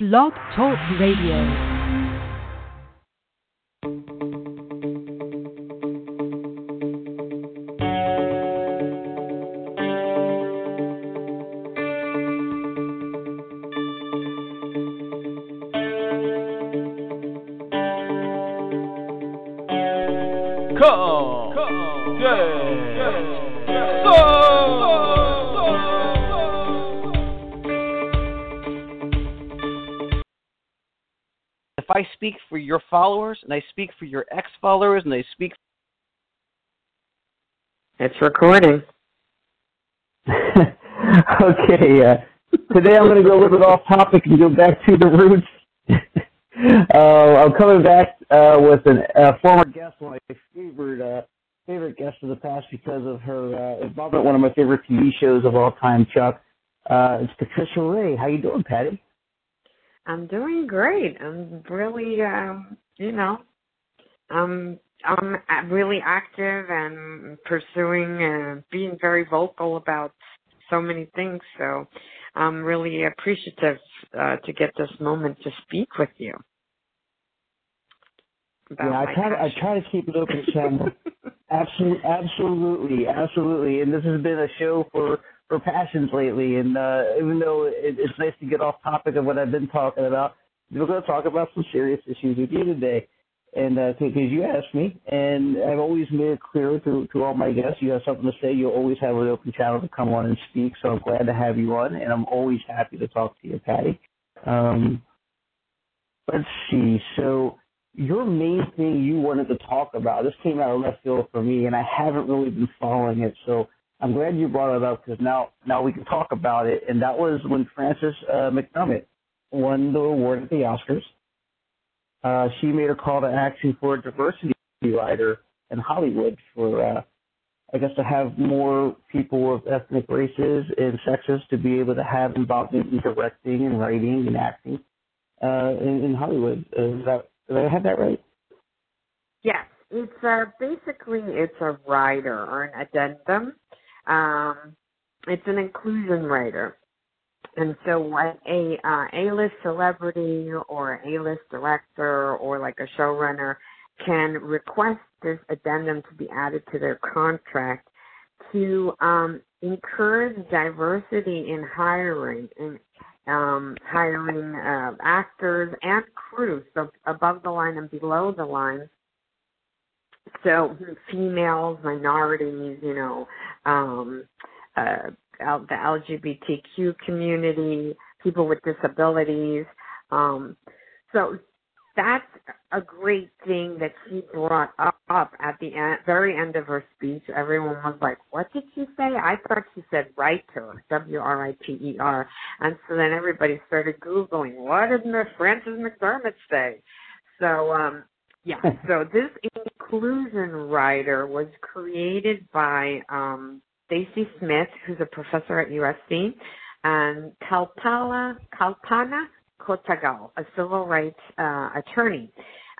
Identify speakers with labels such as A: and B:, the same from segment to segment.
A: Blog Talk Radio.
B: Your followers and I speak for your ex followers and I speak
C: It's recording.
D: okay, uh, today I'm going to go a little bit off topic and go back to the roots. uh, I'm coming back uh, with a uh, former guest, one of my favorite uh, favorite guests of the past because of her uh, involvement in one of my favorite TV shows of all time, Chuck. Uh, it's Patricia Rae. How you doing, Patty?
C: I'm doing great. I'm really, um, you know, um, I'm really active and pursuing and being very vocal about so many things. So I'm really appreciative uh, to get this moment to speak with you.
D: Yeah, I try. To, I try to keep it open absolutely, absolutely, absolutely. And this has been a show for for passions lately. And uh, even though it, it's nice to get off topic of what I've been talking about, we're going to talk about some serious issues with you today. And because you asked me, and I've always made it clear to to all my guests, you have something to say, you'll always have an open channel to come on and speak. So I'm glad to have you on, and I'm always happy to talk to you, Patty. Um, let's see. So your main thing you wanted to talk about, this came out of left field for me, and I haven't really been following it. So I'm glad you brought it up because now now we can talk about it. And that was when Frances uh, McDermott won the award at the Oscars. Uh, she made a call to action for a diversity writer in Hollywood for, uh, I guess, to have more people of ethnic races and sexes to be able to have involvement in directing and writing and acting uh, in, in Hollywood. Is that, did I have that right?
C: Yes, it's uh, basically it's a rider or an addendum. Um, it's an inclusion rider, and so what a uh, A-list celebrity or A-list director or like a showrunner can request this addendum to be added to their contract to um, encourage diversity in hiring in um, hiring uh, actors and crews, so above the line and below the line. So females, minorities, you know, um, uh, the LGBTQ community, people with disabilities. Um, so that's a great thing that she brought up, at the end, very end of her speech. Everyone was like, "What did she say?" I thought she said "writer," W R I T E R, and so then everybody started googling, "What did Frances McDermott say?" So, um, yeah. So this inclusion rider was created by um, Stacy Smith, who's a professor at USC, and Kalpala Kalpana Kotagal, a civil rights uh, attorney.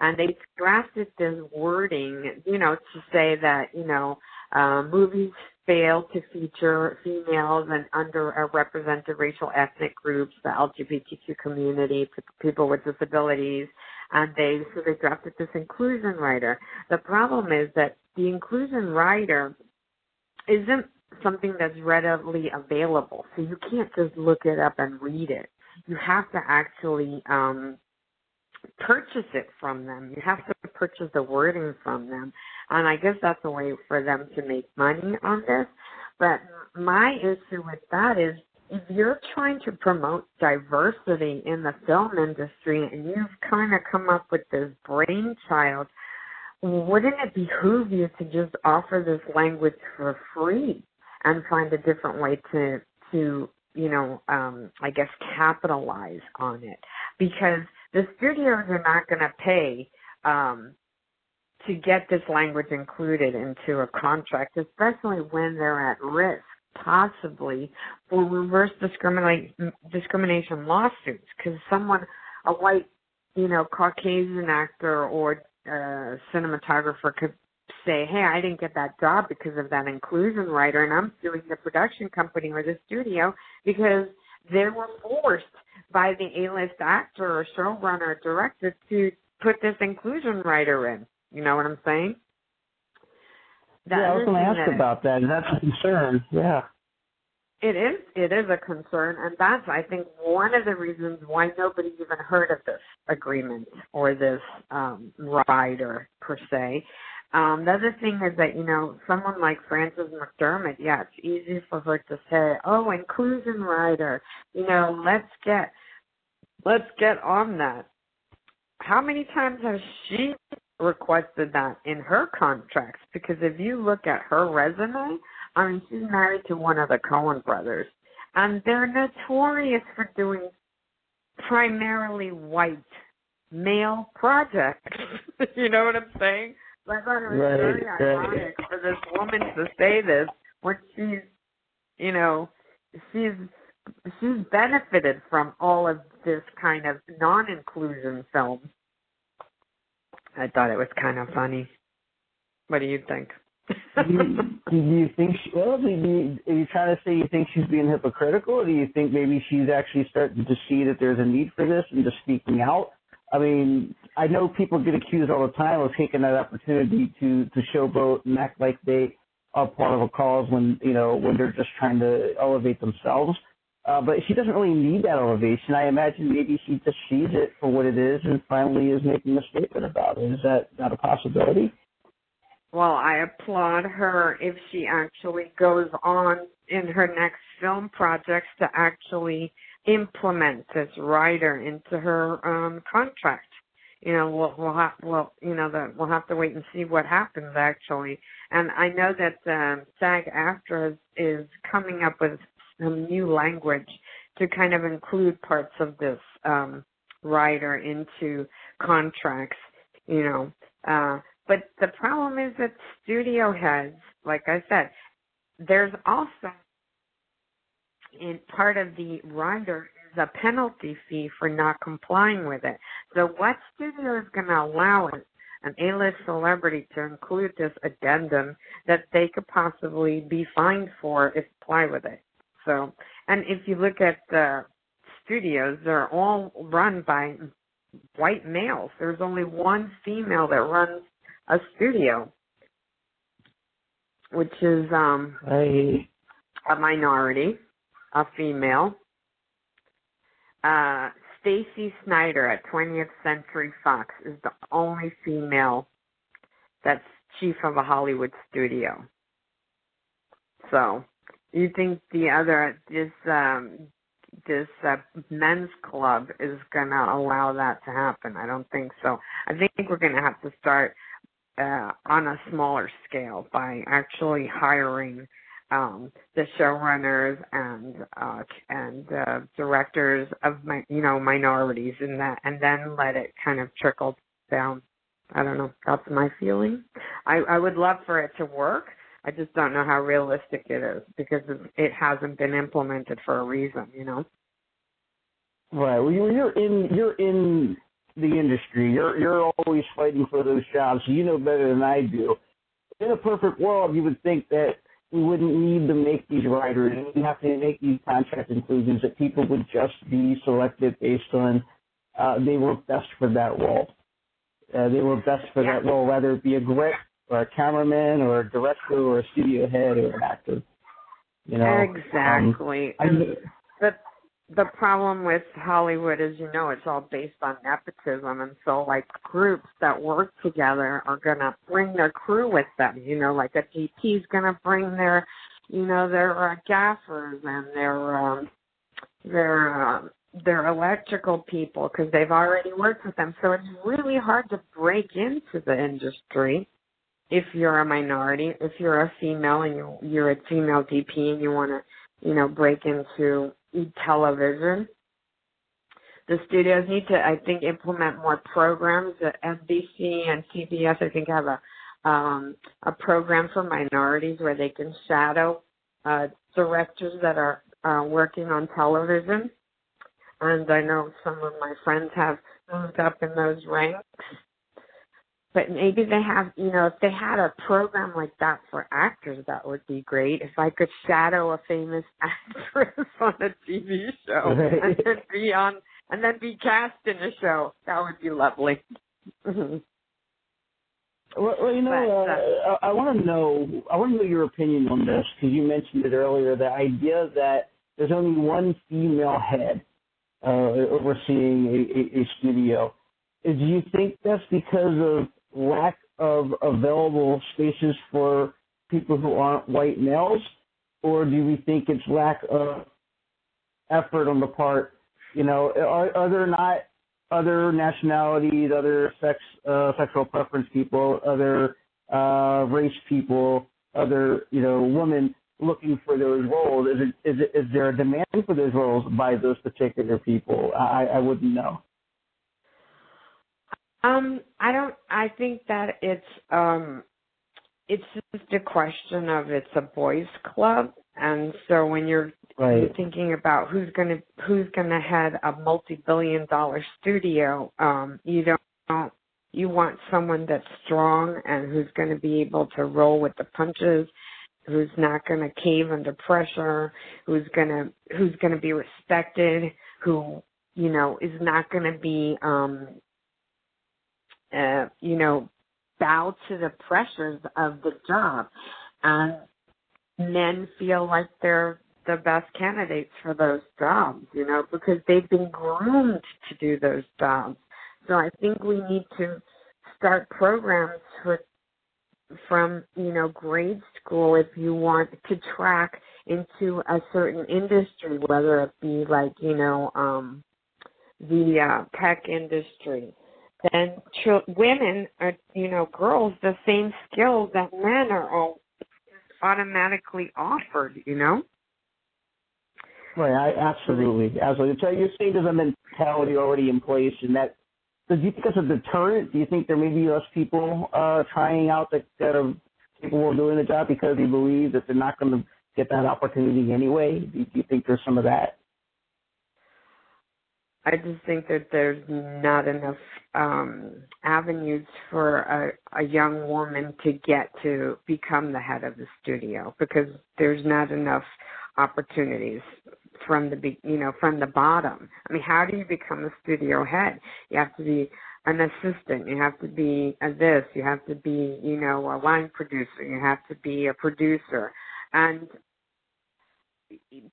C: And they drafted this wording, you know, to say that, you know, uh, movies fail to feature females and underrepresented racial ethnic groups, the LGBTQ community, people with disabilities, and they so they drafted this inclusion rider. The problem is that the inclusion rider isn't something that's readily available, so you can't just look it up and read it. You have to actually um, purchase it from them. You have to purchase the wording from them, and I guess that's a way for them to make money on this. But my issue with that is if you're trying to promote diversity in the film industry and you've kind of come up with this brainchild, wouldn't it behoove you to just offer this language for free and find a different way to to you know um i guess capitalize on it? Because the studios are not going to pay um, to get this language included into a contract, especially when they're at risk possibly for reverse discriminate, discrimination lawsuits because someone, a white, you know, Caucasian actor or uh, cinematographer could say, hey, I didn't get that job because of that inclusion rider, and I'm suing the production company or the studio because they were forced by the A-list actor or showrunner or director to put this inclusion rider in. You know what I'm saying?
D: That yeah, I was going to ask about that. That's a concern. Yeah.
C: It is. It is a concern, and that's I think one of the reasons why nobody even heard of this agreement or this um, rider per se. Um, the other thing is that you know someone like Frances McDormand, yeah, it's easy for her to say, "Oh, inclusion rider," you know, let's get let's get on that. How many times has she requested that in her contracts? Because if you look at her resume, I mean, she's married to one of the Coen brothers, and they're notorious for doing primarily white male projects. you know what I'm saying? I thought oh, it was right, very ironic right. for this woman to say this when she's, you know, she's she's benefited from all of this kind of non-inclusion film. I thought it was kind of funny. What do you think?
D: do, you, do you think she, well do you, are you trying to say you think she's being hypocritical or do you think maybe she's actually starting to see that there's a need for this and just speaking out i mean i know people get accused all the time of taking that opportunity to to showboat and act like they are part of a cause when you know when they're just trying to elevate themselves uh, but she doesn't really need that elevation. I imagine maybe she just sees it for what it is and finally is making a statement about it. Is that not a possibility?
C: Well, I applaud her if she actually goes on in her next film projects to actually implement this rider into her um contract. You know, we'll we'll have well, you know, we'll have to wait and see what happens actually. And I know that um SAG-AFTRA is, is coming up with some new language to kind of include parts of this um rider into contracts. You know, uh but the problem is that studio heads, like I said, there's also in part of the rider is a penalty fee for not complying with it. So what studio is going to allow it, an A-list celebrity to include this addendum that they could possibly be fined for if apply with it? So, and if you look at the studios, they're all run by white males. There's only one female that runs a studio, which is um
D: a
C: minority, a female. Uh, Stacey Snider at 20th Century Fox is the only female that's chief of a Hollywood studio. So, you think the other this um this uh, men's club is going to allow that to happen? I don't think so. I think we're going to have to start uh, on a smaller scale by actually hiring um, the showrunners and uh, and uh, directors of my you know minorities in that, and then let it kind of trickle down. I don't know. That's my feeling. I I would love for it to work. I just don't know how realistic it is because it hasn't been implemented for a reason. You know.
D: Right. Well, you're in you're in the industry. You're you're always fighting for those jobs. So you know better than I do. In a perfect world, you would think that we wouldn't need to make these riders and we have to make these contract inclusions. That people would just be selected based on uh, they were best for that role. Uh, they were best for yeah. that role, whether it be a grip or a cameraman or a director or a studio head or an actor. You know,
C: exactly. Um, I, but the problem with Hollywood is, you know, it's all based on nepotism, and so like groups that work together are gonna bring their crew with them. You know, like a DP is gonna bring their, you know, their uh, gaffers and their um, their uh, their electrical people because they've already worked with them. So it's really hard to break into the industry if you're a minority. If you're a female and you you're a female DP and you want to, you know, break into television. the studios need to, I think, implement more programs. At NBC and CBS, I think, have a um, a program for minorities where they can shadow uh, directors that are uh, working on television. And I know some of my friends have moved up in those ranks. But maybe they have, you know, if they had a program like that for actors, that would be great. If I could shadow a famous actress on a TV show and then be on, and then be cast in a show, that would be lovely.
D: Well, well you know,
C: But,
D: uh, I, I want to know. I want to know your opinion on this because you mentioned it earlier. The idea that there's only one female head uh, overseeing a, a, a studio. Do you think that's because of lack of available spaces for people who aren't white males, or do we think it's lack of effort on the part? You know, are, are there not other nationalities, other sex, uh, sexual preference people, other uh, race people, other you know women looking for those roles? Is it is it is there a demand for those roles by those particular people? I, I wouldn't know.
C: Um, I don't. I think that it's um, it's just a question of it's a boys' club, and so when you're
D: Right.
C: thinking about who's gonna who's gonna head a multi-billion dollar studio, um, you don't, don't you want someone that's strong and who's going to be able to roll with the punches, who's not going to cave under pressure, who's going to who's going to be respected, who you know is not going to be um uh, you know, bow to the pressures of the job. And men feel like they're the best candidates for those jobs, you know, because they've been groomed to do those jobs. So I think we need to start programs for from, you know, grade school if you want to track into a certain industry, whether it be like, you know, um the uh, tech industry then ch- women are, you know, girls, the same skills that men are all automatically offered, you know?
D: Right, I, absolutely, absolutely. So you're saying there's a mentality already in place, and that. Do you think that's a deterrent? Do you think there may be less people uh, trying out that, that are capable of doing the job because they believe that they're not going to get that opportunity anyway? Do you think there's some of that?
C: I just think that there's not enough um avenues for a, a young woman to get to become the head of the studio because there's not enough opportunities from the you know from the bottom. I mean, how do you become a studio head? You have to be an assistant. You have to be a this. You have to be you know a line producer. You have to be a producer, and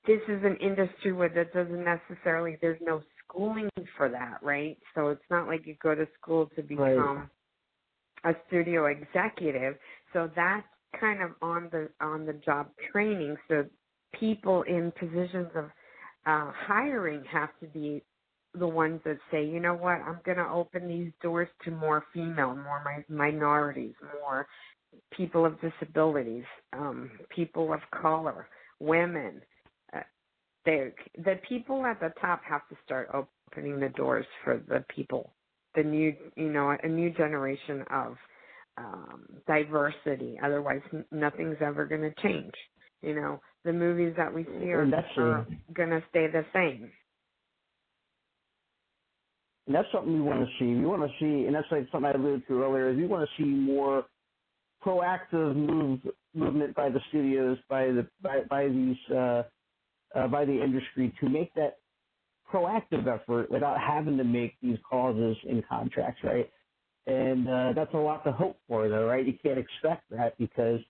C: this is an industry where that doesn't necessarily there's no schooling for that, right? So it's not like you go to school to become a studio executive. So that's kind of on the on the job training. So people in positions of uh, hiring have to be the ones that say, you know what, I'm going to open these doors to more female, more mi- minorities, more people of disabilities, um, people of color, women. They, the people at the top have to start opening the doors for the people, the new, you know, a new generation of um, diversity. Otherwise, n- nothing's ever going to change. You know, the movies that we see are,
D: And that's true.
C: are going to stay the same.
D: And that's something we want to see. We want to see, and that's like something I alluded to earlier. Is we want to see more proactive move movement by the studios, by the by, by these uh, uh, by the industry to make that proactive effort without having to make these clauses in contracts, right? And uh, that's a lot to hope for, though, right? You can't expect that because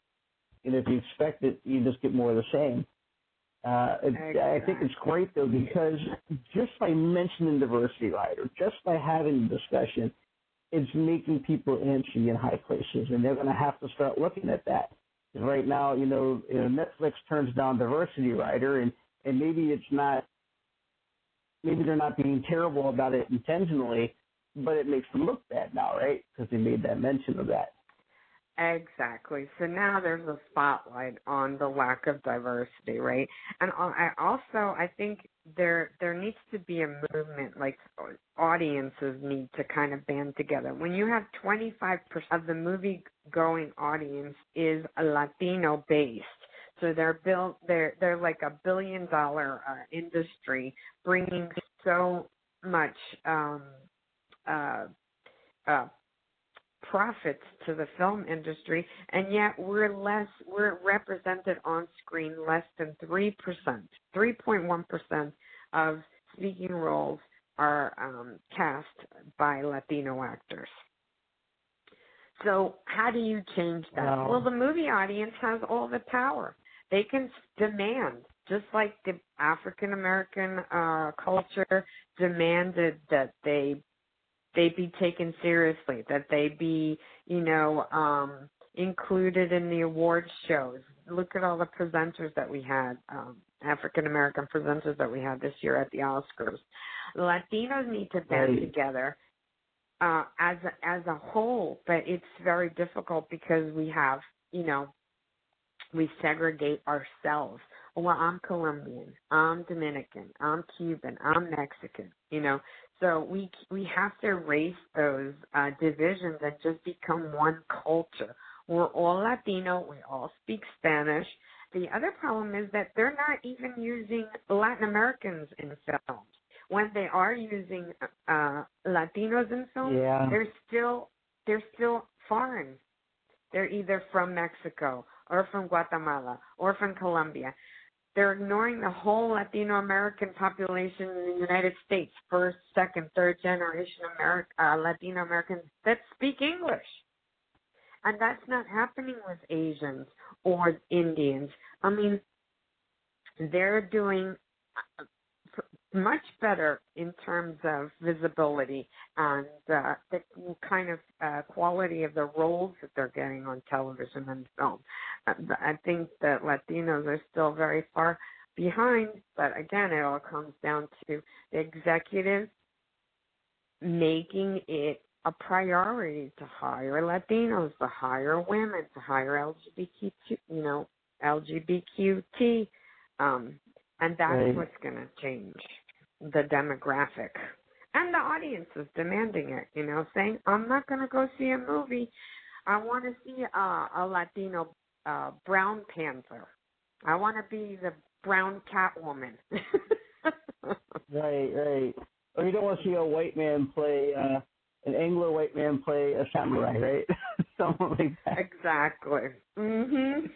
D: you know, if you expect it, you just get more of the same. Uh, it, I think it's great though because just by mentioning diversity, right, or just by having the discussion, it's making people antsy in high places, and they're going to have to start looking at that. right now, you know, you know, Netflix turns down diversity, writer, and and maybe it's not, maybe they're not being terrible about it intentionally, but it makes them look bad now, right? Because they made that mention of that.
C: Exactly. So now there's a spotlight on the lack of diversity, right? And I also I think there there needs to be a movement like audiences need to kind of band together when you have 25% of the movie going audience is latino based so they're built they're they're like a billion dollar uh, industry bringing so much um uh uh profits to the film industry and yet we're less we're represented on screen less than 3%, 3.1% of speaking roles are um, cast by Latino actors. So how do you change that?
D: Wow.
C: Well, the movie audience has all the power. They can demand, just like the African American uh, culture demanded that they they be taken seriously, that they be, you know, um, included in the award shows. Look at all the presenters that we had, um, African American presenters that we had this year at the Oscars. Latinos need to band
D: Right.
C: together uh, as a, as a whole, but it's very difficult because we have, you know, we segregate ourselves. Well, I'm Colombian, I'm Dominican, I'm Cuban, I'm Mexican. You know, so we we have to erase those uh, divisions and just become one culture. We're all Latino. We all speak Spanish. The other problem is that they're not even using Latin Americans in films. When they are using uh, Latinos in films,
D: Yeah.
C: they're still they're still foreign. They're either from Mexico or from Guatemala or from Colombia. They're ignoring the whole Latino American population in the United States, first, second, third generation Ameri- uh, Latino Americans that speak English. And that's not happening with Asians or Indians. I mean, they're doing much better in terms of visibility and uh, the kind of uh, quality of the roles that they're getting on television and film. Uh, I think that Latinos are still very far behind, but again, it all comes down to the executives making it a priority to hire Latinos, to hire women, to hire LGBTQ, you know, LGBTQT, um, and that's
D: Right.
C: what's going to change the demographic. And the audience is demanding it, you know, saying, I'm not going to go see a movie. I want to see uh, a Latino uh, brown panther. I want to be the brown Catwoman.
D: Right, right. Or you don't want to see a white man play uh an Anglo white man play a samurai, right? Something like that.
C: exactly. Mhm.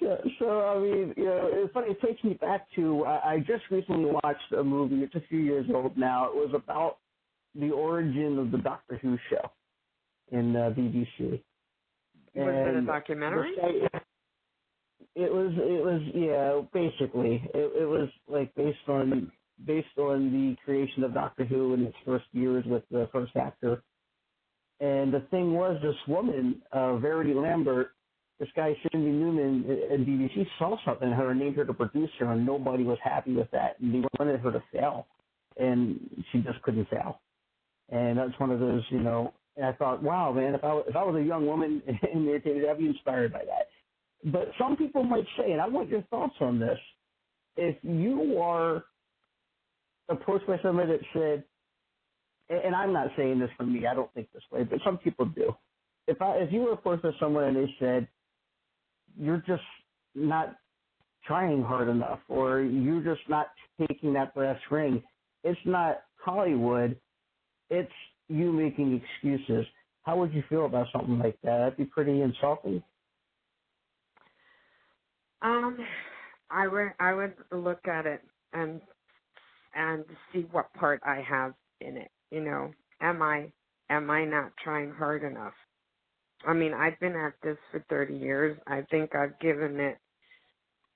D: So, so I mean, you know, it's funny. It takes me back to I, I just recently watched a movie. It's a few years old now. It was about the origin of the Doctor Who show in uh, BBC.
C: Was it a documentary?
D: It was. It was. Yeah. Basically, it, it was like based on based on the creation of Doctor Who in its first years with the first actor. And the thing was, this woman, uh, Verity Lambert, this guy Sydney Newman at BBC saw something in her and named her the producer, and nobody was happy with that, and they wanted her to fail, and she just couldn't fail. And that's one of those, you know. And I thought, wow, man, if I if I was a young woman in their theater, I'd be inspired by that. But some people might say, and I want your thoughts on this: if you are approached by somebody that said, and I'm not saying this for me, I don't think this way, but some people do. If I if you were approached by someone and they said, you're just not trying hard enough, or you're just not taking that brass ring, it's not Hollywood, it's you making excuses. How would you feel about something like that? That'd be pretty insulting.
C: Um, I would I would look at it and and see what part I have in it. You know, am I am I not trying hard enough? I mean, I've been at this for 30 years. I think I've given it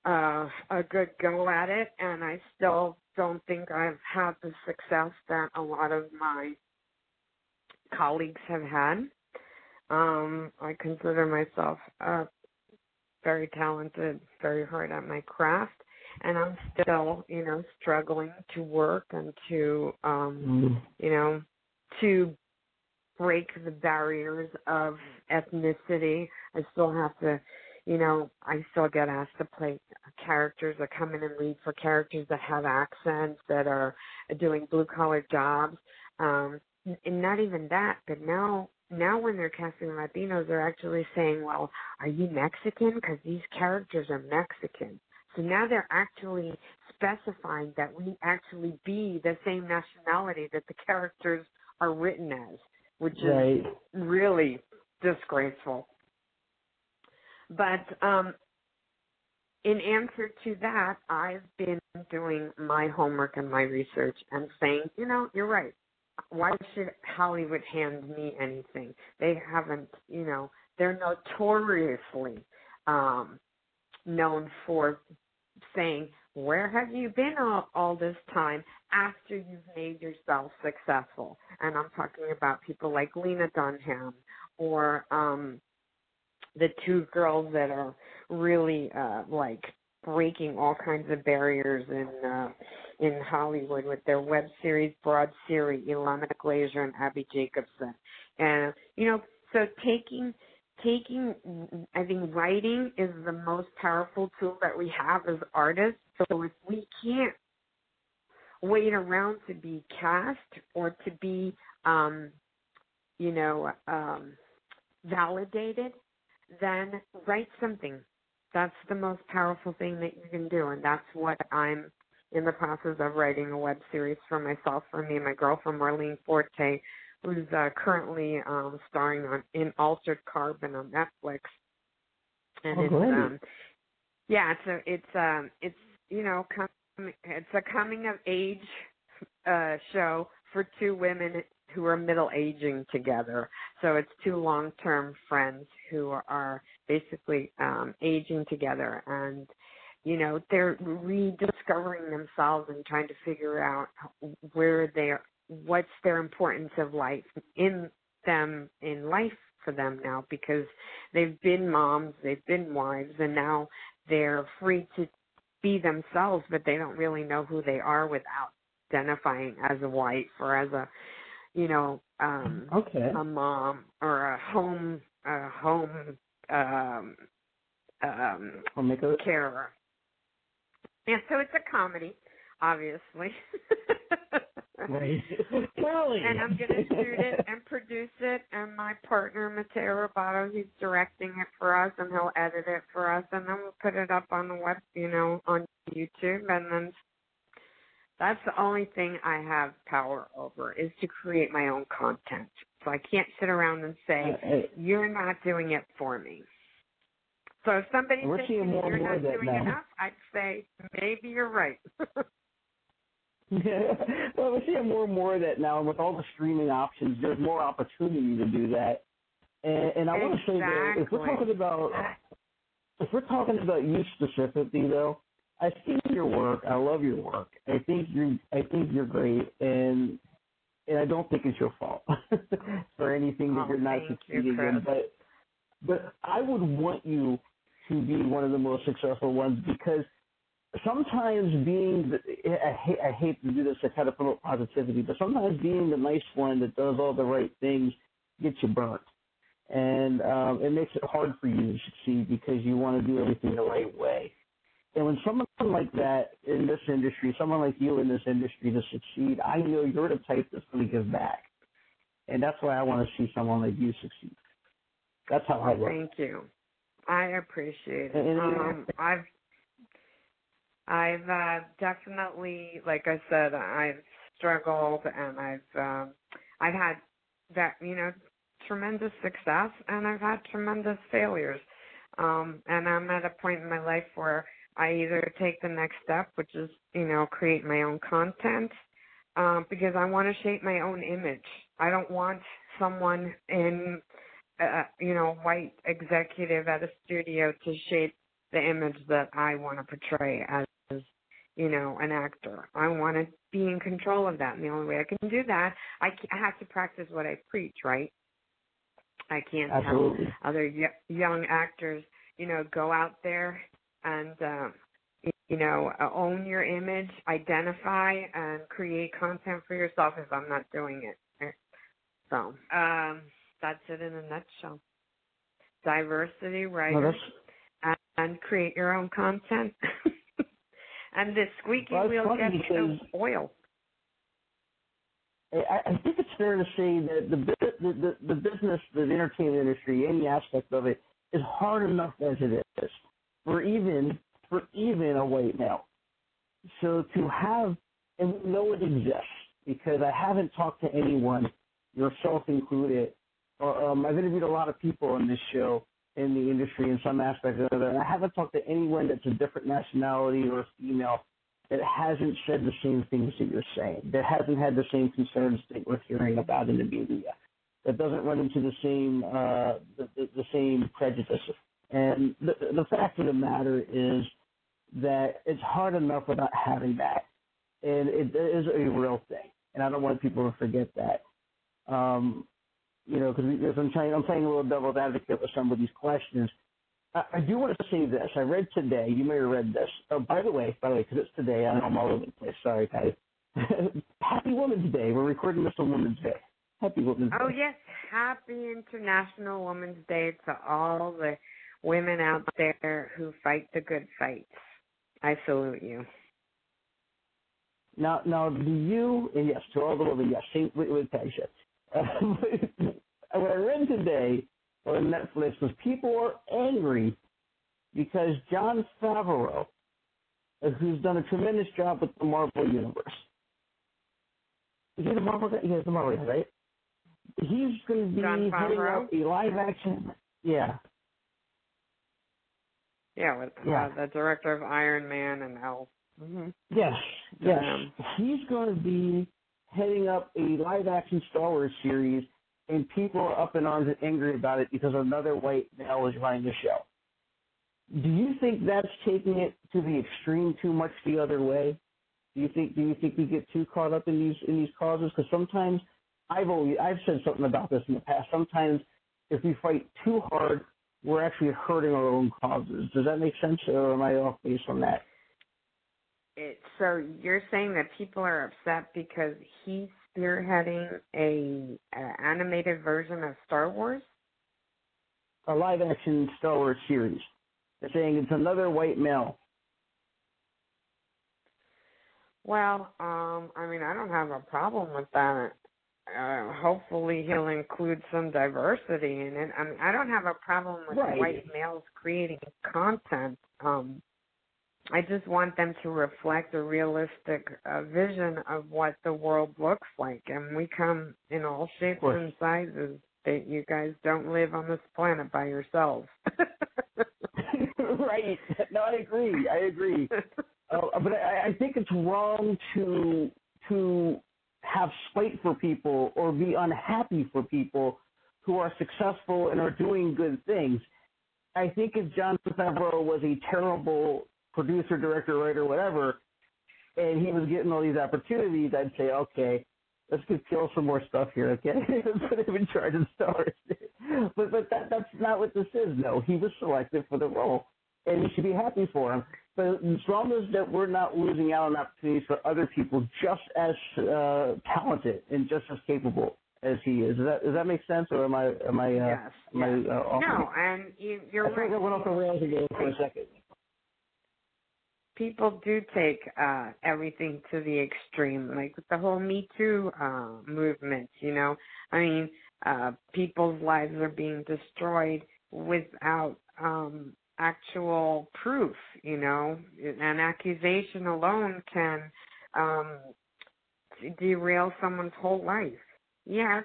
C: uh, a good go at it, and I still don't think I've had the success that a lot of my colleagues have had. Um, I consider myself uh, very talented, very hard at my craft, and I'm still, you know, struggling to work and to, um, you know, to break the barriers of ethnicity. I still have to, you know, I still get asked to play characters that come in and read for characters that have accents that are doing blue collar jobs. Um, and not even that, but now now when they're casting Latinos, they're actually saying, "Well, are you Mexican? Because these characters are Mexican." So now they're actually specifying that we actually be the same nationality that the characters are written as, which is really disgraceful. But um, in answer to that, I've been doing my homework and my research and saying, you know, you're right. Why should Hollywood hand me anything? They haven't, you know, they're notoriously um, known for saying, where have you been all, all this time after you've made yourself successful? And I'm talking about people like Lena Dunham or um, the two girls that are really uh, like breaking all kinds of barriers in uh, in Hollywood with their web series Broad City, Ilana Glazer and Abbi Jacobson. And you know, so taking taking I think writing is the most powerful tool that we have as artists. So if we can't wait around to be cast or to be um you know um validated, then write something. That's the most powerful thing that you can do and that's what I'm in the process of writing a web series for myself, for me and my girlfriend Marlene Forte, who's uh, currently um, starring on in Altered Carbon on Netflix. And
D: Oh,
C: it's
D: great.
C: um, yeah, it's a, it's um, it's you know, com- it's a coming of age uh, show for two women who are middle aging together. So it's two long term friends who are basically um, aging together and you know they're rediscovering themselves and trying to figure out where they are what's their importance of life in them in life for them now because they've been moms they've been wives and now they're free to be themselves but they don't really know who they are without identifying as a wife or as a you know um
D: Okay.
C: a mom or a home a home um um
D: a
C: carer. Yeah, so it's a comedy, obviously.
D: Right.
C: And I'm gonna shoot it and produce it and my partner Mateo Robato, he's directing it for us and he'll edit it for us and then we'll put it up on the web you know, on YouTube and then that's the only thing I have power over is to create my own content. So I can't sit around and say,
D: Uh, hey,
C: you're not doing it for me. So if somebody
D: We're
C: says to
D: seeing
C: me,
D: more and
C: you're not doing
D: now.
C: enough, I'd say maybe you're right.
D: well, we're seeing more and more of that now, and with all the streaming options, there's more opportunity to do that. And, and I want to say that if we're talking about if we're talking about you specifically, though, I see your work. I love your work. I think you're I think you're great, and and I don't think it's your fault for anything that
C: Oh,
D: you're not
C: thank you,
D: succeeding in. But but I would want you to be one of the most successful ones because sometimes being the, I hate I hate to do this to kind of promote positivity, but sometimes being the nice one that does all the right things gets you burnt, and um, it makes it hard for you to succeed because you want to do everything the right way. And when someone like that in this industry, someone like you in this industry to succeed, I know you're the type that's going to give back, and that's why I want to see someone like you succeed. That's how I work.
C: Thank you. I appreciate it. Um, I've I've uh, definitely, like I said, I've struggled and I've um, I've had that you know tremendous success and I've had tremendous failures. Um, and I'm at a point in my life where I either take the next step, which is you know create my own content, um, because I want to shape my own image. I don't want someone in uh, you know, white executive at a studio to shape the image that I want to portray as, you know, an actor. I want to be in control of that, and the only way I can do that, I, I have to practice what I preach, right? I can't
D: Absolutely.
C: tell other y- young actors, you know, go out there and, um, you know, uh, own your image, identify, and create content for yourself. If I'm not doing it, so um, that's it in a nutshell. Diversity writers and create your own content. and the squeaky
D: well,
C: wheel gets
D: the
C: oil.
D: I, I think it's fair to say that the, the the the business, the entertainment industry, any aspect of it, is hard enough as it is for even for even a white male. So to have and we know it exists because I haven't talked to anyone, yourself included. Or, um, I've interviewed a lot of people on this show in the industry in some aspect or other, and I haven't talked to anyone that's a different nationality or female that hasn't said the same things that you're saying, that hasn't had the same concerns that we're hearing about in the media, that doesn't run into the same uh, the, the, the same prejudice. And the, the fact of the matter is that it's hard enough without having that, and it is a real thing. And I don't want people to forget that. Um, you know, because I'm trying, I'm playing a little devil's advocate with some of these questions. I, I do want to say this. I read today. You may have read this. Oh, by the way, by the way, because it's today. I know I'm all over the place. Sorry, Patty. Happy Women's Day. We're recording this on Women's Day. Happy Women's
C: oh,
D: Day.
C: Oh yes, Happy International Women's Day to all the women out there who fight the good fights. I salute you.
D: Now, now, do you? And yes, to all the women, yes. Same with, with Patty. Uh, what I in today on Netflix was people are angry because Jon Favreau, who's done a tremendous job with the Marvel Universe, is he the Marvel guy? Yeah, the Marvel guy, right? He's going to be heading
C: Favreau?
D: up a live action. Yeah.
C: Yeah, with
D: Yeah.
C: Uh, the director of Iron Man and L. Mm-hmm.
D: Yes, yes. He's going to be heading up a live action Star Wars series, and people are up in arms and angry about it because another white male is running the show. Do you think that's taking it to the extreme too much the other way? Do you think do you think we get too caught up in these in these causes? Because sometimes I've always I've said something about this in the past. Sometimes if we fight too hard, we're actually hurting our own causes. Does that make sense, or am I off base on that?
C: it, so you're saying that people are upset because he's spearheading a, a animated version of Star Wars?
D: A live action Star Wars series. They're saying it's another white male.
C: Well, um, I mean, I don't have a problem with that. Uh, hopefully, he'll include some diversity in it. I mean, I don't have a problem with
D: Right.
C: white males creating content. Um, I just want them to reflect a realistic uh, vision of what the world looks like, and we come in all shapes and sizes. That you guys don't live on this planet by yourselves.
D: right. No, I agree. I agree. Uh, but I, I think it's wrong to to have spite for people or be unhappy for people who are successful and are doing good things. I think if Jon Favreau was a terrible producer, director, writer, whatever, and he was getting all these opportunities, I'd say, okay, let's go kill some more stuff here, okay? let's put him in charge of Star Wars. but but that that's not what this is. No, he was selected for the role, and you should be happy for him. But as long as that we're not losing out on opportunities for other people just as uh, talented and just as capable as he is. Does that does that make sense, or am I am I uh,
C: yes.
D: am I uh, off?
C: No, and you, you're
D: I think
C: right.
D: I went off the rails again for a second.
C: People do take uh everything to the extreme like with the whole me too uh movement you know? I mean uh people's lives are being destroyed without um actual proof you know? An accusation alone can um derail someone's whole life. Yes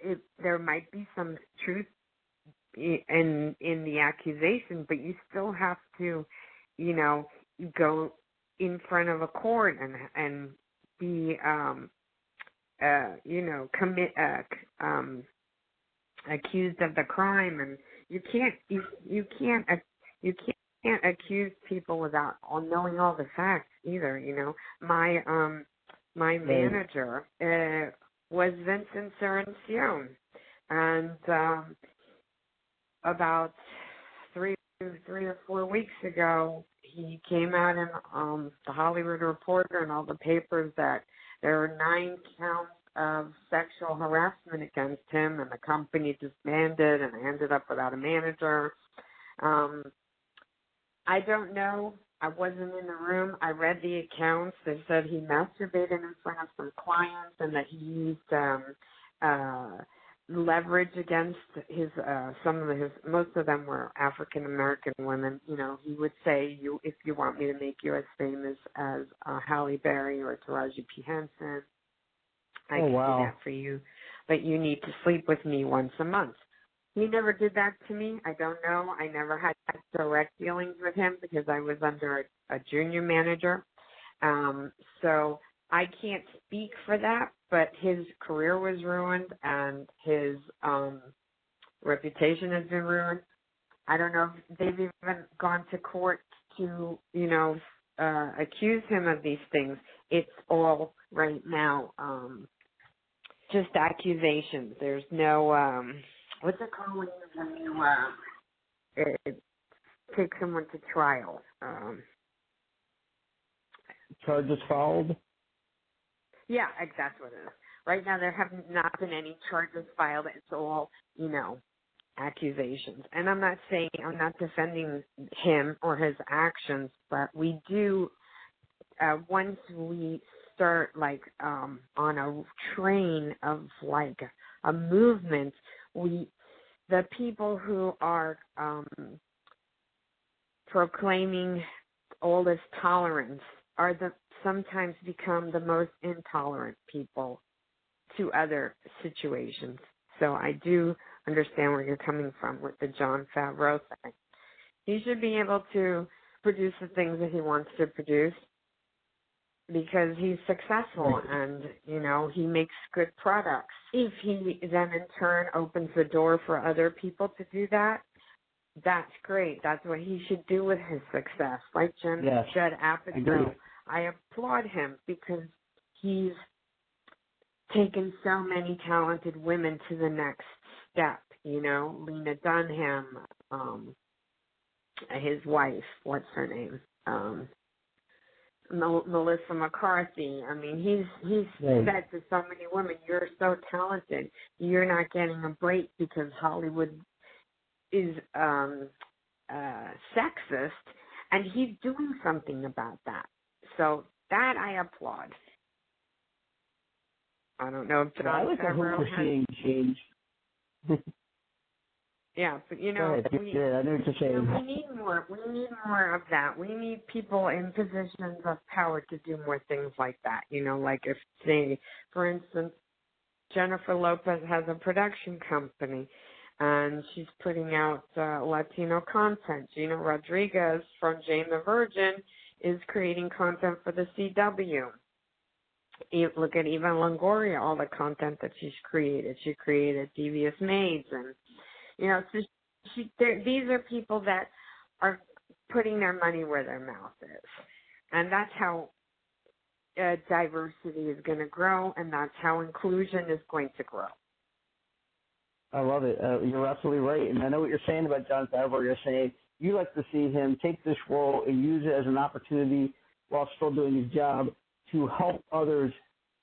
C: it there might be some truth in in the accusation but you still have to you know go in front of a court and and be um uh you know commit uh um accused of the crime. And you can't you you can't ac- you can't accuse people without all knowing all the facts either you know. My um my manager uh was Vincent Cirrincione and um about three or four weeks ago he came out in um the Hollywood Reporter and all the papers that there were nine counts of sexual harassment against him and the company disbanded and ended up without a manager. Um I don't know. I wasn't in the room. I read the accounts. They said he masturbated in front of some clients and that he used um uh leverage against his uh some of his most of them were African American women. You know, he would say you if you want me to make you as famous as uh Halle Berry or Taraji P. Henson, I
D: Oh,
C: can
D: wow.
C: do that for you. But you need to sleep with me once a month. He never did that to me. I don't know. I never had direct dealings with him because I was under a, a junior manager. Um, so I can't speak for that, but his career was ruined and his um reputation has been ruined. I don't know if they've even gone to court to, you know, uh accuse him of these things. It's all right now um just accusations. There's no um what's it called when you uh take someone to trial? Um
D: Charges filed.
C: Yeah, ex- that's what it is. Right now, there have not been any charges filed. It's all, you know, accusations. And I'm not saying I'm not defending him or his actions, but we do. Uh, once we start like um on a train of like a movement, we the people who are um proclaiming all this tolerance are the sometimes become the most intolerant people to other situations. So I do understand where you're coming from with the Jon Favreau thing. He should be able to produce the things that he wants to produce because he's successful and you know he makes good products. If he then in turn opens the door for other people to do that, that's great. That's what he should do with his success. Like Jim
D: Yes,
C: Judd. Apatow, I applaud him because he's taken so many talented women to the next step. You know, Lena Dunham, um, his wife, what's her name? Um, Melissa McCarthy. I mean, he's he's
D: Right.
C: said to so many women, "You're so talented. You're not getting a break because Hollywood is um uh sexist." And he's doing something about that. So that I applaud. I don't know if John
D: I to hope
C: has
D: seeing change.
C: Yeah, but you know,
D: ahead.
C: we,
D: Yeah, I know you're
C: know, we need more. We need more of that. We need people in positions of power to do more things like that. You know, like if say, for instance, Jennifer Lopez has a production company, and she's putting out uh, Latino content. Gina Rodriguez from Jane the Virgin is creating content for the CW. Look at Eva Longoria, all the content that she's created. She created Devious Maids and you know, so she, these are people that are putting their money where their mouth is, and that's how uh, diversity is going to grow, and that's how inclusion is going to grow.
D: I love it. Uh, you're absolutely right, and I know what you're saying about Jon Favreau. You're saying you like to see him take this role and use it as an opportunity while still doing his job to help others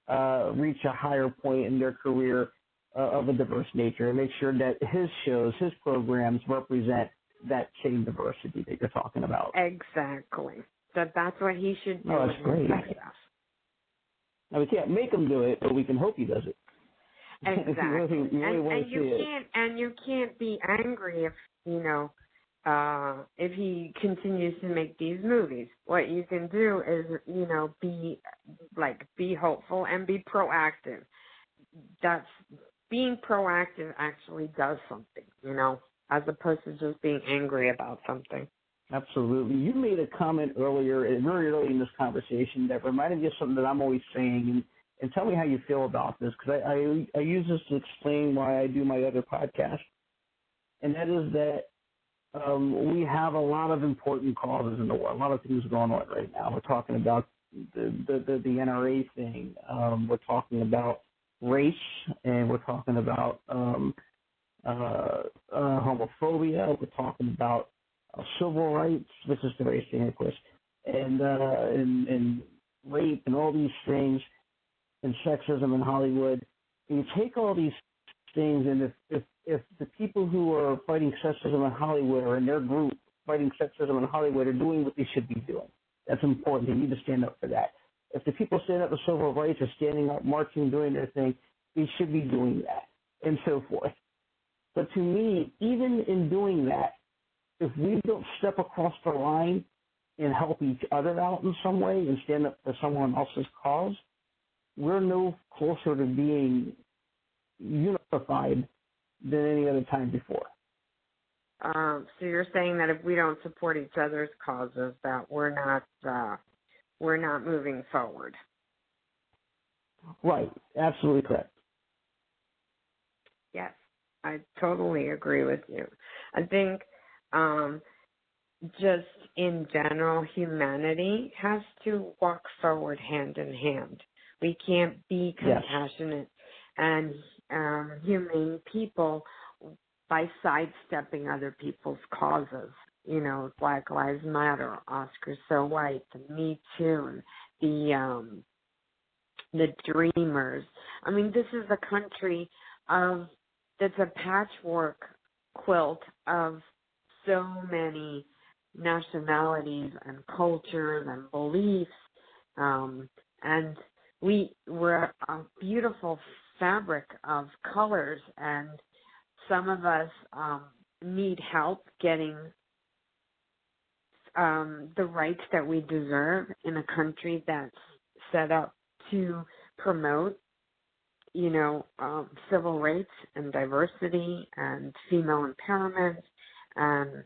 D: uh, reach a higher point in their career uh, of a diverse nature and make sure that his shows, his programs represent that same diversity that you're talking about.
C: Exactly. That that's what he should do
D: Oh, that's great. Now we can't make him do it, but we can hope he does it.
C: Exactly.
D: you really, you really
C: and and you
D: it.
C: can't and you can't be angry if you know uh if he continues to make these movies. What you can do is, you know, be like be hopeful and be proactive. That's being proactive actually does something, you know, as opposed to just being angry about something.
D: Absolutely. You made a comment earlier, very early in this conversation, that reminded me of something that I'm always saying, and, tell me how you feel about this, because I, I I use this to explain why I do my other podcast, and that is that um, we have a lot of important causes in the world, a lot of things going on right now. We're talking about the the the, the NRA thing. Um, we're talking about race, and we're talking about um, uh, uh, homophobia. We're talking about uh, civil rights, which is the race thing, of course, and, uh, and and rape and all these things, and sexism in Hollywood. And you take all these things, and if if if the people who are fighting sexism in Hollywood or in their group fighting sexism in Hollywood are doing what they should be doing. That's important. They need to stand up for that. If the people standing up for civil rights are standing up, marching, doing their thing, they should be doing that, and so forth. But to me, even in doing that, if we don't step across the line and help each other out in some way and stand up for someone else's cause, we're no closer to being unified than any other time before.
C: Um, so you're saying that if we don't support each other's causes, that we're not uh, we're not moving forward.
D: Right. Absolutely correct.
C: Yes, I totally agree with you. I think um, just in general, humanity has to walk forward hand in hand. We can't be compassionate yes. and um, humane people by sidestepping other people's causes. You know, Black Lives Matter, Oscar So White, the Me Too, the um, the Dreamers. I mean, this is a country of that's a patchwork quilt of so many nationalities and cultures and beliefs, um, and we we're a beautiful fabric of colors and some of us um, need help getting um, the rights that we deserve in a country that's set up to promote, you know, um, civil rights and diversity and female empowerment and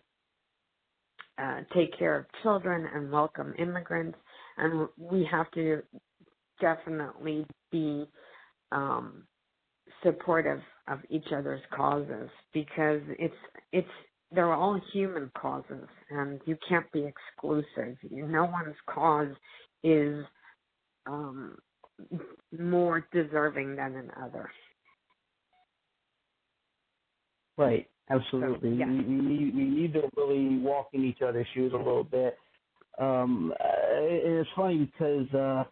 C: uh, take care of children and welcome immigrants. And we have to definitely be um, supportive of each other's causes because it's it's they're all human causes and you can't be exclusive. No one's cause is um, more deserving than another.
D: Right, absolutely.
C: So, yeah.
D: we, we, need, we need to really walk in each other's shoes a little bit. Um, uh, it's funny because uh,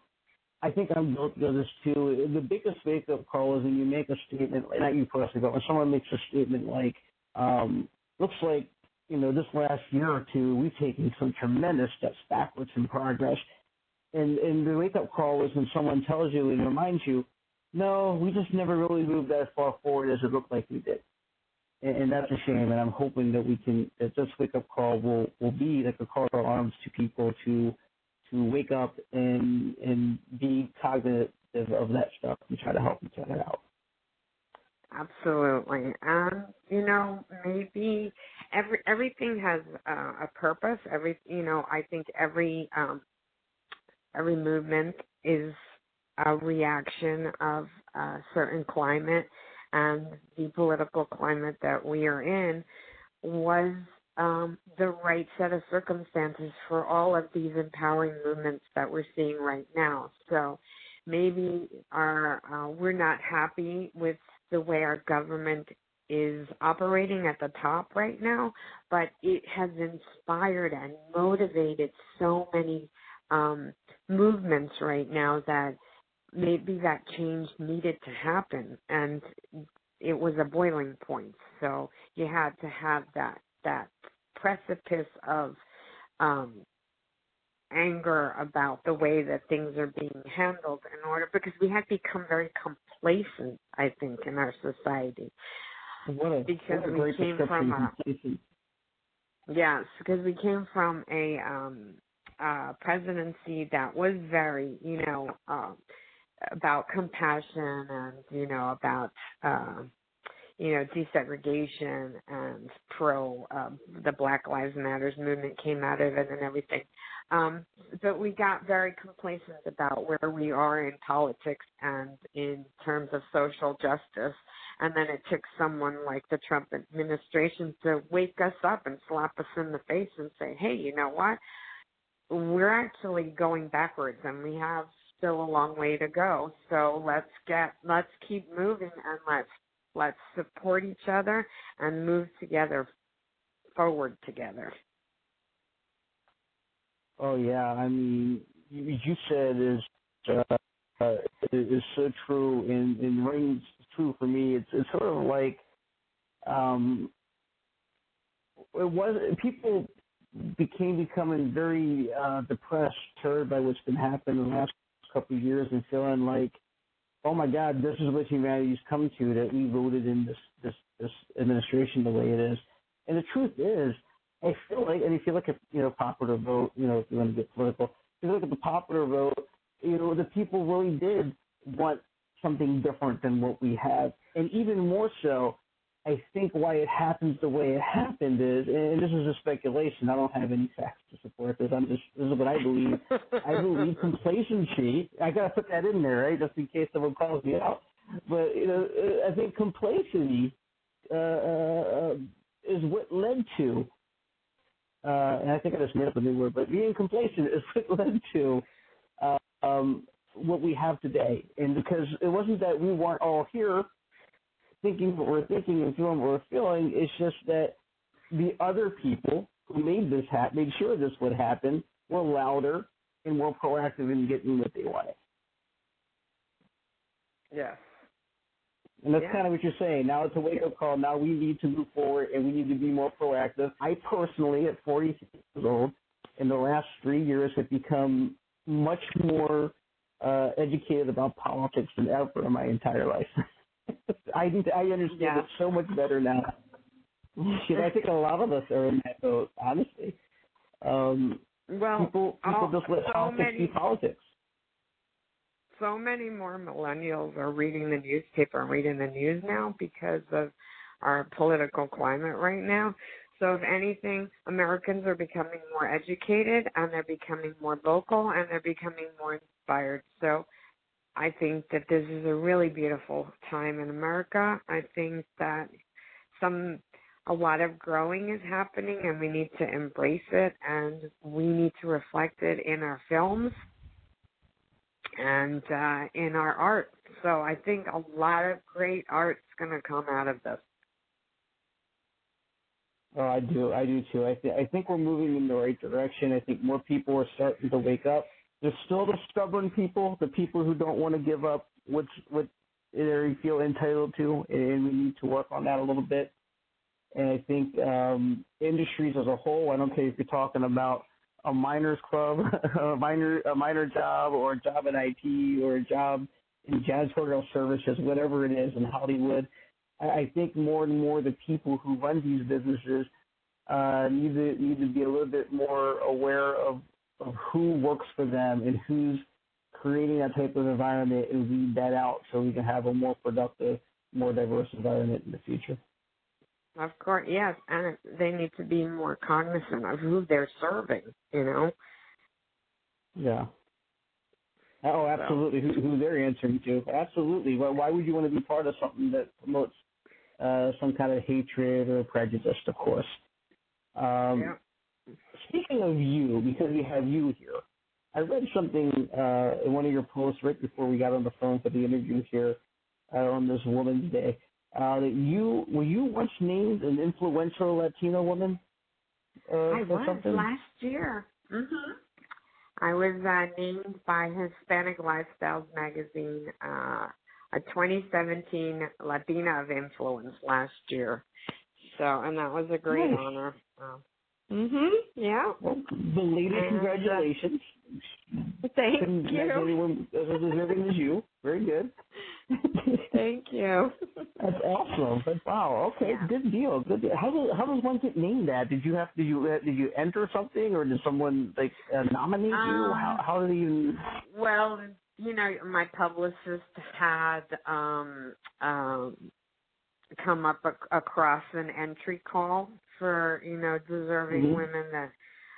D: I think I'm guilty of this too. The biggest wake up call is when you make a statement, not you personally, but when someone makes a statement like, um, looks like, you know, this last year or two, we've taken some tremendous steps backwards in progress. And, and the wake up call is when someone tells you and reminds you, no, we just never really moved as far forward as it looked like we did. And, and that's a shame. And I'm hoping that we can, that this wake up call will, will be like a call to arms to people to wake up and and be cognitive of that stuff and try to help each other out.
C: Absolutely, and you know maybe every everything has uh, a purpose. Every you know I think every um, every movement is a reaction of a certain climate, and the political climate that we are in was um, the right set of circumstances for all of these empowering movements that we're seeing right now. So maybe our uh, we're not happy with the way our government is operating at the top right now, but it has inspired and motivated so many um, movements right now that maybe that change needed to happen and it was a boiling point so you had to have that that precipice of um, anger about the way that things are being handled in order because we have become very complacent, I think, in our society.
D: What a,
C: because
D: what a
C: we came from a, yes, because we came from a um, uh, presidency that was very, you know, uh, about compassion and you know about uh, you know, desegregation and pro um, the Black Lives Matters movement came out of it and everything. Um, but we got very complacent about where we are in politics and in terms of social justice. And then it took someone like the Trump administration to wake us up and slap us in the face and say, hey, you know what? We're actually going backwards and we have still a long way to go. So let's get, let's keep moving and let's Let's support each other and move together forward together.
D: Oh yeah, I mean, you said is uh, uh, is so true and, and rings true for me. It's it's sort of like um, it was people became becoming very uh, depressed, stirred by what's been happening in the last couple of years, and feeling like, oh my God, this is what humanity's come to that we voted in this this this administration the way it is. And the truth is, I feel like, and if you look at you know popular vote, you know if you want to get political, if you look at the popular vote, you know the people really did want something different than what we have, and even more so, I think why it happens the way it happened is, and this is a speculation. I don't have any facts to support this. I'm just this is what I believe. I believe complacency. I gotta put that in there, right, just in case someone calls me out. But you know, I think complacency uh, uh, is what led to. Uh, and I think I just made up a new word, but being complacent is what led to uh, um, what we have today. And because it wasn't that we weren't all here thinking what we're thinking and feeling what we're feeling. It's just that the other people who made this happen, made sure this would happen, were louder and more proactive in getting what they wanted.
C: Yes.
D: And that's
C: Yeah.
D: kind of what you're saying. Now it's a wake up call. Now we need to move forward and we need to be more proactive. I personally, at 46 years old, in the last three years, have become much more uh, educated about politics than ever in my entire life. I I understand
C: Yeah.
D: it so much better now. Shit, I think a lot of us are in that boat, honestly. Um,
C: Well,
D: people people
C: all-
D: just let
C: so
D: politics
C: many-
D: be politics.
C: so many more millennials are reading the newspaper and reading the news now because of our political climate right now. So if anything, Americans are becoming more educated and they're becoming more vocal and they're becoming more inspired. So I think that this is a really beautiful time in America. I think that some a lot of growing is happening and we need to embrace it and we need to reflect it in our films and uh, in our art. So I think a lot of great art's going to come out of this.
D: Oh, I do, I do too. I th- I think we're moving in the right direction. I think more people are starting to wake up. There's still the stubborn people, the people who don't want to give up what's what they feel entitled to, and we need to work on that a little bit. And I think um, industries as a whole. I don't care if you're talking about a miners club, a minor a minor job, or a job in IT, or a job in janitorial services, whatever it is in Hollywood. I I think more and more the people who run these businesses uh, need to need to be a little bit more aware of, of who works for them and who's creating that type of environment and weed that out so we can have a more productive, more diverse environment in the future.
C: Of course, yes, and they need to be more cognizant of who they're serving. You know.
D: Yeah. Oh, absolutely. Who, who they're answering to? Absolutely. Why, why would you want to be part of something that promotes uh, some kind of hatred or prejudice? Of course. Um,
C: Yeah.
D: Speaking of you, because we have you here, I read something uh, in one of your posts right before we got on the phone for the interview here uh, on this Woman's Day. Uh, that you were you once named an influential Latino woman? Uh,
C: I was
D: something?
C: last year. hmm I was uh, named by Hispanic Lifestyles magazine uh, a 2017 Latina of Influence last year. So, and that was a great
D: Nice.
C: honor. So. Mhm. Yeah.
D: Well, belated
C: And, uh,
D: congratulations.
C: Thank
D: Couldn't
C: you.
D: anyone as deserving as you. Very good.
C: Thank you.
D: That's awesome. But wow, okay,
C: Yeah.
D: good deal. Good deal. How does how does one get named that? Did you have did you uh, did you enter something or did someone like uh, nominate you?
C: Um,
D: How how did you?
C: Well, you know, my publicist had um um come up ac- across an entry call for you know deserving
D: Mhm.
C: women that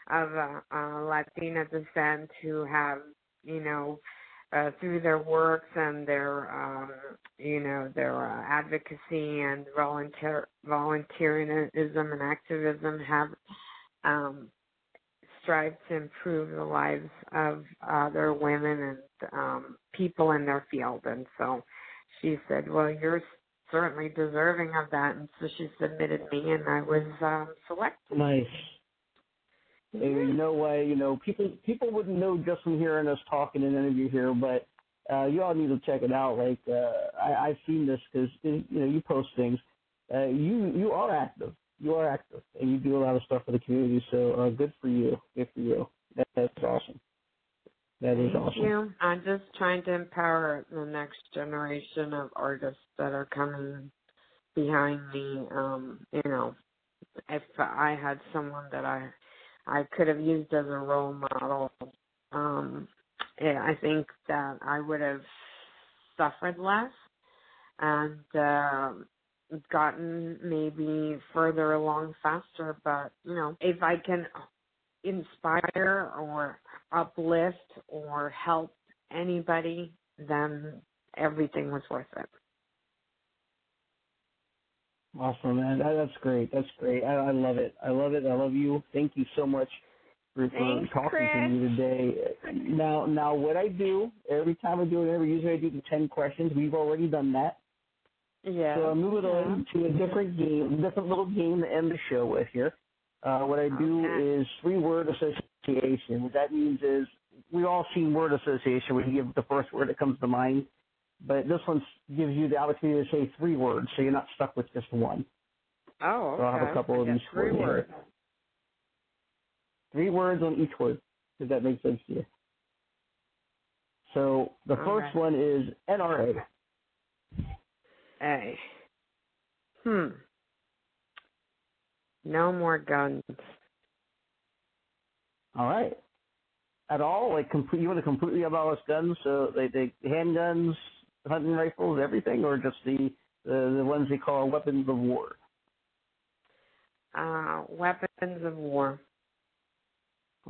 C: of uh, uh, Latina descent who have you know uh, through their works and their um, you know their uh, advocacy and volunteer volunteerism and activism have um, strive to improve the lives of other women and um, people in their field. And so she said, "Well, you're certainly deserving of that." And so she submitted me, and I was um, selected.
D: Nice. And you know why? You know, people people wouldn't know just from hearing us talking in an interview here, but uh, you all need to check it out. Like uh, I, I've seen this because you know you post things. Uh, you you are active. you are active and you do a lot of stuff for the community. So uh, good for you. Good for you. That, that's awesome. That is
C: Thank
D: awesome.
C: you. I'm just trying to empower the next generation of artists that are coming behind me. Um, you know, if I had someone that I I could have used as a role model, um, yeah, I think that I would have suffered less and uh, gotten maybe further along faster. But you know, if I can inspire or uplift or help anybody, then everything was worth it.
D: Awesome, man. That, that's great. That's great. I, I love it. I love it. I love you. Thank you so much for, for
C: Thanks,
D: talking
C: Chris.
D: to me today. Now, now, what I do every time I do it, interview, usually I do the ten questions. We've already done that.
C: Yeah.
D: So I'm moving
C: yeah.
D: on to a different game, different little game to end the show with here. Uh, what I do
C: Okay.
D: is three word association. What that means is we all seen word association where you give the first word that comes to mind, but this one gives you the opportunity to say three words, so you're not stuck with just one.
C: Oh, okay.
D: So I'll have a couple of these
C: three
D: here.
C: words.
D: Three words on each word. Does that make sense to you? So the
C: All
D: first
C: right.
D: one is NRA.
C: A. Hmm. No more guns.
D: All right. At all, like complete, you want to completely abolish guns? So they they handguns, hunting rifles, everything, or just the the, the ones they call weapons of war?
C: Uh, weapons of war.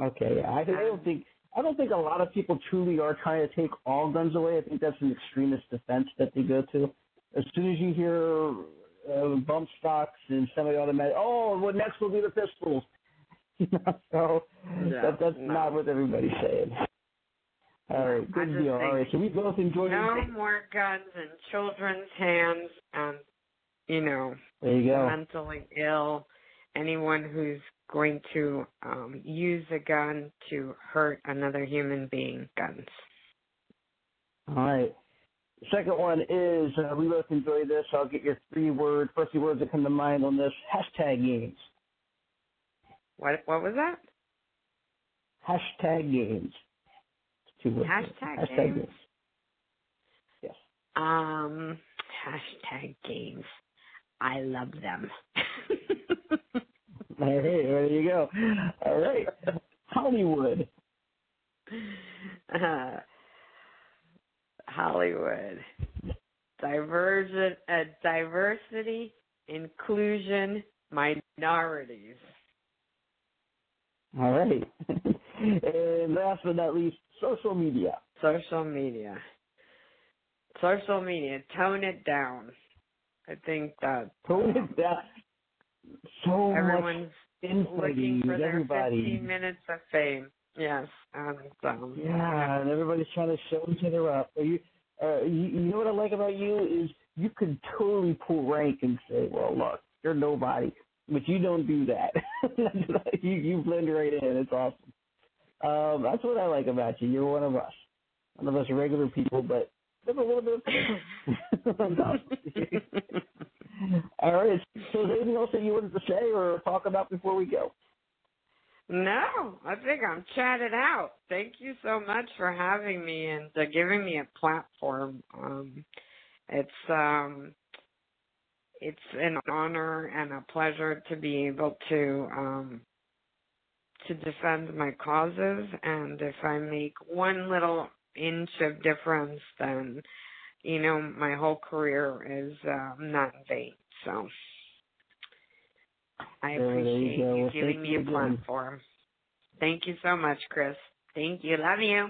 D: Okay. I, I don't think I don't think a lot of people truly are trying to take all guns away. I think that's an extremist defense that they go to. As soon as you hear uh, bump stocks and semi-automatic, oh, what next will be the pistols. You know, so that, that's
C: no.
D: not what everybody's saying. All right, good deal. All right, so we both enjoyed
C: No
D: it.
C: more guns in children's hands and, you know,
D: There you go.
C: mentally ill. Anyone who's going to um, use a gun to hurt another human being. Guns.
D: All right. Second one is uh, we both enjoy this. I'll get your three words, first three words that come to mind on this. Hashtag games.
C: What? What was that?
D: Hashtag games. Two words.
C: Hashtag games?
D: Yes.
C: Um, hashtag games. I love them.
D: All right, there you go. All right. Hollywood.
C: uh, Hollywood. Divergent, uh, diversity, inclusion, minorities.
D: All right. and last but not least, social media.
C: Social media. Social media. Tone it down. I think that
D: Tone
C: um,
D: it down. So
C: everyone's
D: much
C: looking for their
D: everybody.
C: 15 minutes of fame. Yes, and um,
D: Yeah, and everybody's trying to show each other up. Are you, uh, you, you know what I like about you is you can totally pull rank and say, "Well, look, you're nobody," but you don't do that. you you blend right in. It's awesome. Um, that's what I like about you. You're one of us, one of us regular people, but with a little bit of. All right. So, is there anything else that you wanted to say or talk about before we go?
C: No, I think I'm chatted out. Thank you so much for having me and uh, giving me a platform. Um, it's um, it's an honor and a pleasure to be able to um, to defend my causes. And if I make one little inch of difference, then you know my whole career is um, not in vain. So. I
D: There you
C: appreciate
D: go.
C: you
D: Well,
C: giving me
D: you
C: a platform. Thank you so much, Chris. Thank you. Love you.